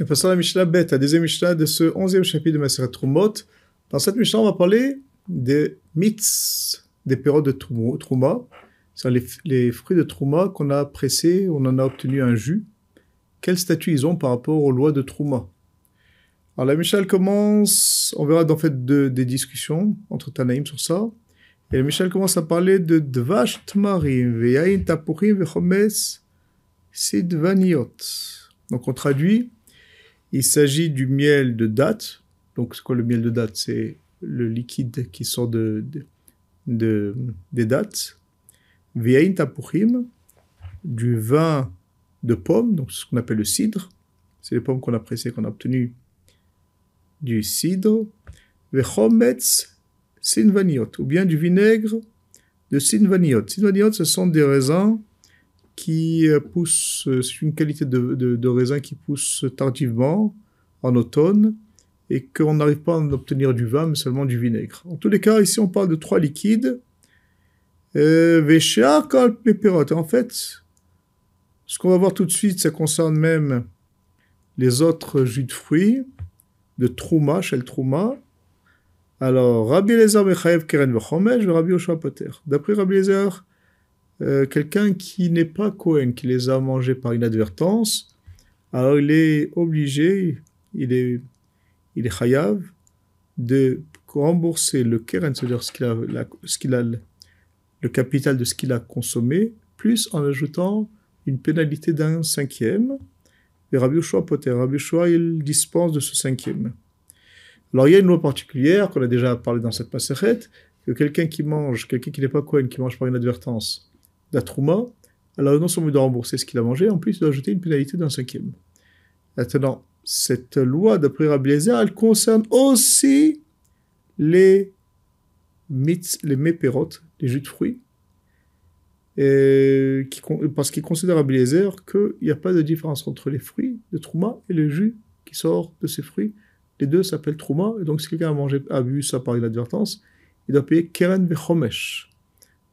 Et passons à la Mishnah bête, la deuxième Mishnah de ce onzième chapitre de Maseret Trumot. Dans cette Mishnah, on va parler des mythes des périodes de Trouma. C'est les, les, fruits de Trouma qu'on a pressés, on en a obtenu un jus. Quel statut ils ont par rapport aux lois de Trouma? Alors la Mishnah commence, on verra en fait des discussions entre Tanaïm sur ça. Et la Mishnah commence à parler de Dvash Tmarim, Veyain Tapurim, Vechomes Sidvaniot. Donc on traduit il s'agit du miel de date. Donc, c'est quoi le miel de date? C'est le liquide qui sort de, de, des dates. Viain tapuchim, du vin de pomme, donc ce qu'on appelle le cidre. C'est les pommes qu'on a pressées, qu'on a obtenues du cidre. Vechometz sinvaniot, ou bien du vinaigre de sinvaniot. Sinvaniot, ce sont des raisins qui euh, pousse, euh, c'est une qualité de, de, raisin qui pousse tardivement en automne et qu'on n'arrive pas à en obtenir du vin, mais seulement du vinaigre. En tous les cas, ici on parle de trois liquides. Euh, en fait, ce qu'on va voir tout de suite, ça concerne même les autres jus de fruits, de Trouma, Shel Trouma. Alors, Rabbi Eliezer Mechaev Keren Vechomesh, Rabbi Oshua. D'après Rabbi Eliezer, euh, quelqu'un qui n'est pas Cohen, qui les a mangés par inadvertance, alors il est obligé, il est, il est chayav, de rembourser le keren, c'est-à-dire ce qu'il a, ce qu'il a, le capital de ce qu'il a consommé, plus en ajoutant une pénalité d'un cinquième. Et Rabbi Ushua Poter, Rabbi Ushua, il dispense de ce cinquième. Alors il y a une loi particulière qu'on a déjà parlé dans cette passerette, que quelqu'un qui mange, quelqu'un qui n'est pas Cohen, qui mange par inadvertance, la trouma, alors non seulement il doit rembourser ce qu'il a mangé, en plus il doit ajouter une pénalité d'un cinquième. Maintenant, cette loi d'après Rabbi elle concerne aussi les mythes, les méperotes, les jus de fruits, et parce qu'il considère Rabbi Eliezer qu'il n'y a pas de différence entre les fruits de trouma et le jus qui sort de ces fruits. Les deux s'appellent trouma, et donc si quelqu'un a mangé, bu ça par inadvertance, il doit payer keren vechomesh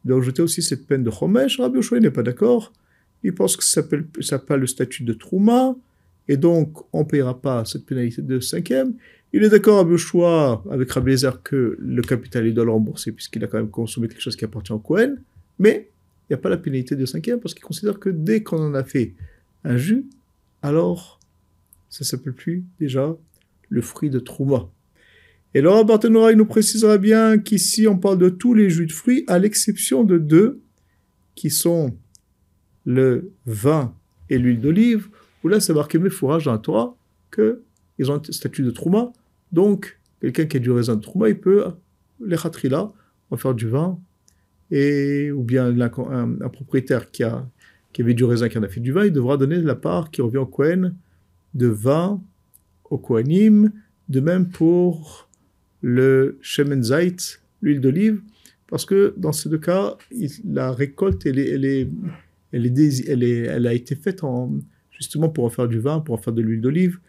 de rejeter aussi cette peine de Chomesh. Rabbi n'est pas d'accord. Il pense que ça n'a pas le statut de Trouma, et donc on ne payera pas cette pénalité de cinquième. Il est d'accord, Rabbi Yoshua, avec Rabbi Ezer, que le capital, il doit le rembourser, puisqu'il a quand même consommé quelque chose qui appartient au Cohen, mais il n'y a pas la pénalité de cinquième, parce qu'il considère que dès qu'on en a fait un jus, alors ça ne s'appelle plus déjà le fruit de Trouma. Et Laura Barthénora, il nous précisera bien qu'ici, on parle de tous les jus de fruits, à l'exception de deux, qui sont le vin et l'huile d'olive, où là, c'est marqué mes fourrages dans la Torah, qu'ils ont un statut de trouma. Donc, quelqu'un qui a du raisin de trouma, il peut, les khatrila, en faire du vin, et, ou bien un, propriétaire qui, a, qui avait du raisin qui en a fait du vin, il devra donner la part qui revient au Kohen de vin au Kohanim, de même pour le shemen zait, l'huile d'olive, parce que dans ces deux cas, la récolte, elle, est, elle, est, elle, est, elle, a été faite en, justement pour en faire du vin, pour en faire de l'huile d'olive.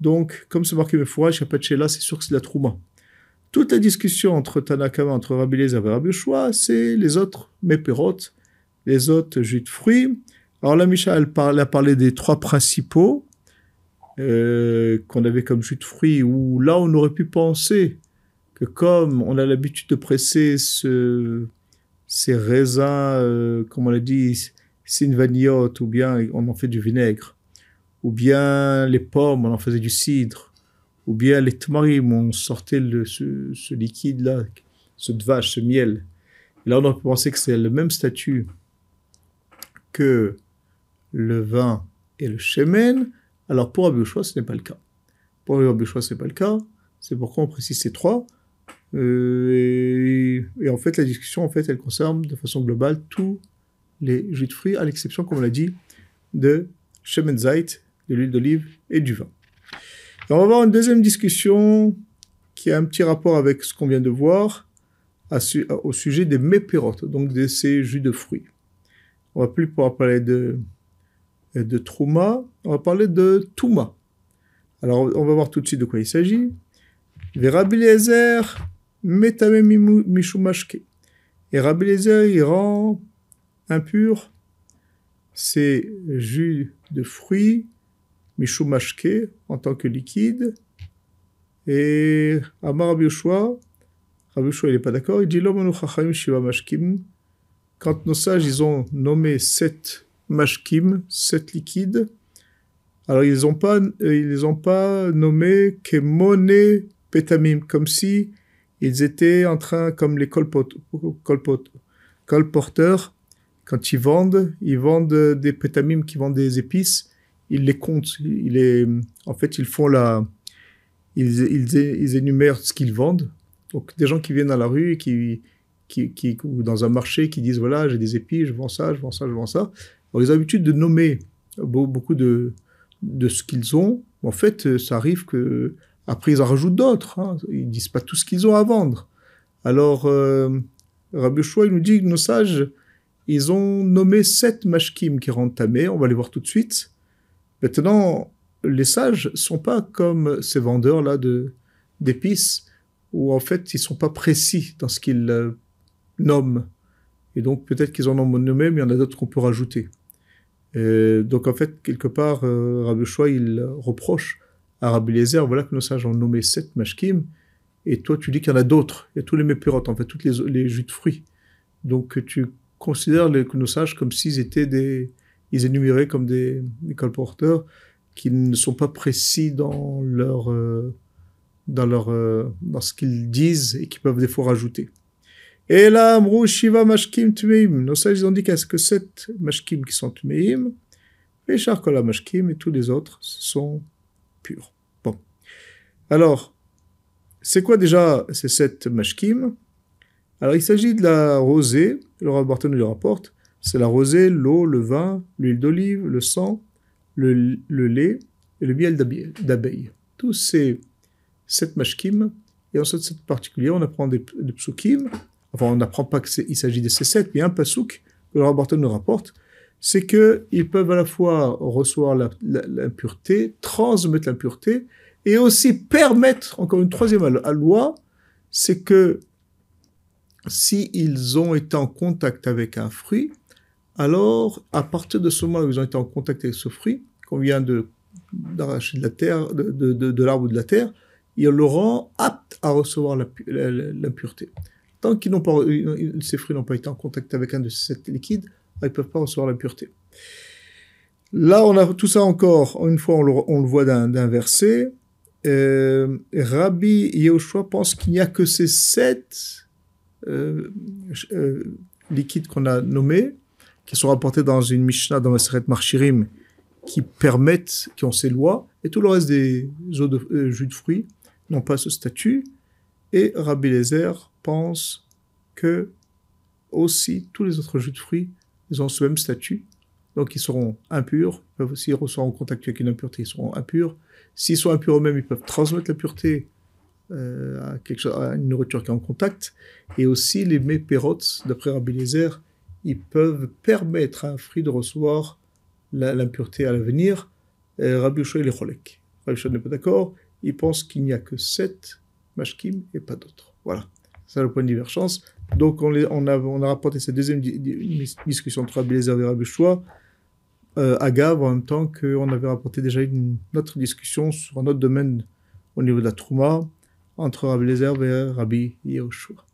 Donc, comme c'est marqué fourrage, là, c'est sûr que c'est la trouma. Toute la discussion entre Tanakama, entre Rabbi et Rabbi Shua, c'est les autres méperotes, les autres jus de fruits. Alors là, Michel elle a parlé des trois principaux euh, qu'on avait comme jus de fruits, où là, on aurait pu penser comme on a l'habitude de presser ce, ces raisins, euh, comme on l'a dit, sinvaniote, ou bien on en fait du vinaigre, ou bien les pommes, on en faisait du cidre, ou bien les tmarim, on sortait ce, liquide-là, ce vache, ce miel. Là, on a pensé que c'est le même statut que le vin et le shemen. Alors, pour Abouchois, ce n'est pas le cas. Pour Abouchois, ce n'est pas le cas. C'est pourquoi on précise ces trois. Euh, et, en fait, la discussion, en fait, elle concerne de façon globale tous les jus de fruits, à l'exception, comme on l'a dit, de Zait, de l'huile d'olive et du vin. on va avoir une deuxième discussion qui a un petit rapport avec ce qu'on vient de voir au sujet des mépirotes, donc de ces jus de fruits. On va plus pouvoir parler de, de trouma, on va parler de touma. Alors, on va voir tout de suite de quoi il s'agit. Rabbi mishumashke. Et Rabbi Eliezer, il rend impur ces jus de fruits, Mishum Mashke, en tant que liquide. Et Amar Rabbi Yoshua, Rabbi Yoshua, il n'est pas d'accord, il dit L'homme Chachayim Shiva Mashkim. Quand nos sages, ils ont nommé sept Mashkim, sept liquides, alors ils n'ont pas, ils les ont pas nommés Kemone Petamim, comme si ils étaient en train, comme les colporteurs, quand ils vendent, ils vendent des pétamim qui vendent des épices, ils les comptent. Ils en fait, ils font la, ils, ils, énumèrent ce qu'ils vendent. Donc, des gens qui viennent à la rue, qui, qui, ou dans un marché, qui disent voilà, j'ai des épices, je vends ça, je vends ça, je vends ça. Ils ont l'habitude de nommer beaucoup de, de ce qu'ils ont. En fait, ça arrive que après, ils en rajoutent d'autres. Hein. Ils disent pas tout ce qu'ils ont à vendre. Alors, euh, Rabbi il nous dit que nos sages, ils ont nommé sept mashkim qui rendent tamé. On va les voir tout de suite. Maintenant, les sages sont pas comme ces vendeurs-là de, d'épices, où en fait, ils sont pas précis dans ce qu'ils euh, nomment. Et donc, peut-être qu'ils en ont nommé, mais il y en a d'autres qu'on peut rajouter. donc, en fait, quelque part, euh, Rabbi il reproche Lézer, voilà que nos sages ont nommé sept mashkim, et toi tu dis qu'il y en a d'autres. Il y a tous les mépirotes, en fait, toutes les, jus de fruits. Donc tu considères les, nos sages comme s'ils étaient des. Ils énuméraient comme des, colporteurs qui ne sont pas précis dans leur. Euh, dans, leur, euh, dans ce qu'ils disent et qui peuvent des fois rajouter. Et là, Amrou Shiva Mashkim Tmeim. Nos sages ont dit a que sept Mashkim qui sont Tmeim, et Charkola Mashkim et tous les autres sont purs. Alors, c'est quoi déjà ces sept mashkim? Alors, il s'agit de la rosée, le rapporteur nous le rapporte, c'est la rosée, l'eau, le vin, l'huile d'olive, le sang, le, lait et le miel d'abeille. Tous ces sept mashkim, et en cette particulier, on apprend des, des psukim, enfin on n'apprend pas qu'il s'agit de ces sept, mais un pasuk que le rapporteur nous rapporte, c'est qu'ils peuvent à la fois recevoir l'impureté, transmettre l'impureté, et aussi permettre, encore une troisième loi, c'est que s'ils ont été en contact avec un fruit, alors à partir de ce moment où ils ont été en contact avec ce fruit, qu'on vient d'arracher de la terre, de, de, l'arbre ou de la terre, il le rend apte à recevoir l'impureté. Tant pas, ces fruits n'ont pas été en contact avec un de ces liquides, ils ne peuvent pas recevoir l'impureté. Là, on a tout ça encore, une fois, on le voit d'un verset. Euh, Rabbi Yehoshua pense qu'il n'y a que ces sept euh, euh, liquides qu'on a nommés, qui sont rapportés dans une Mishnah, dans la Seret Marchirim, qui permettent, qui ont ces lois, et tout le reste des eaux de, jus de fruits n'ont pas ce statut. Et Rabbi Lezer pense que aussi tous les autres jus de fruits ils ont ce même statut, donc ils seront impurs, ils peuvent aussi en contact avec une impureté, ils seront impurs. S'ils sont impurs eux-mêmes, ils peuvent transmettre l'impureté euh, à, quelque chose, à une nourriture qui est en contact. Et aussi les méperotes, d'après Rabbi Lézer, ils peuvent permettre à un fruit de recevoir l'impureté à l'avenir. Rabbi Yoshua, il est cholek. Rabbi Yoshua n'est pas d'accord. Il pense qu'il n'y a que sept mashkim et pas d'autres. Voilà. C'est le point de divergence. Donc, on, a, rapporté cette deuxième discussion entre Abélézer et Rabbi euh, à Gavre, en même temps qu'on avait rapporté déjà une autre discussion sur un autre domaine au niveau de la Trouma entre Rabbi et Rabbi Yehoshua.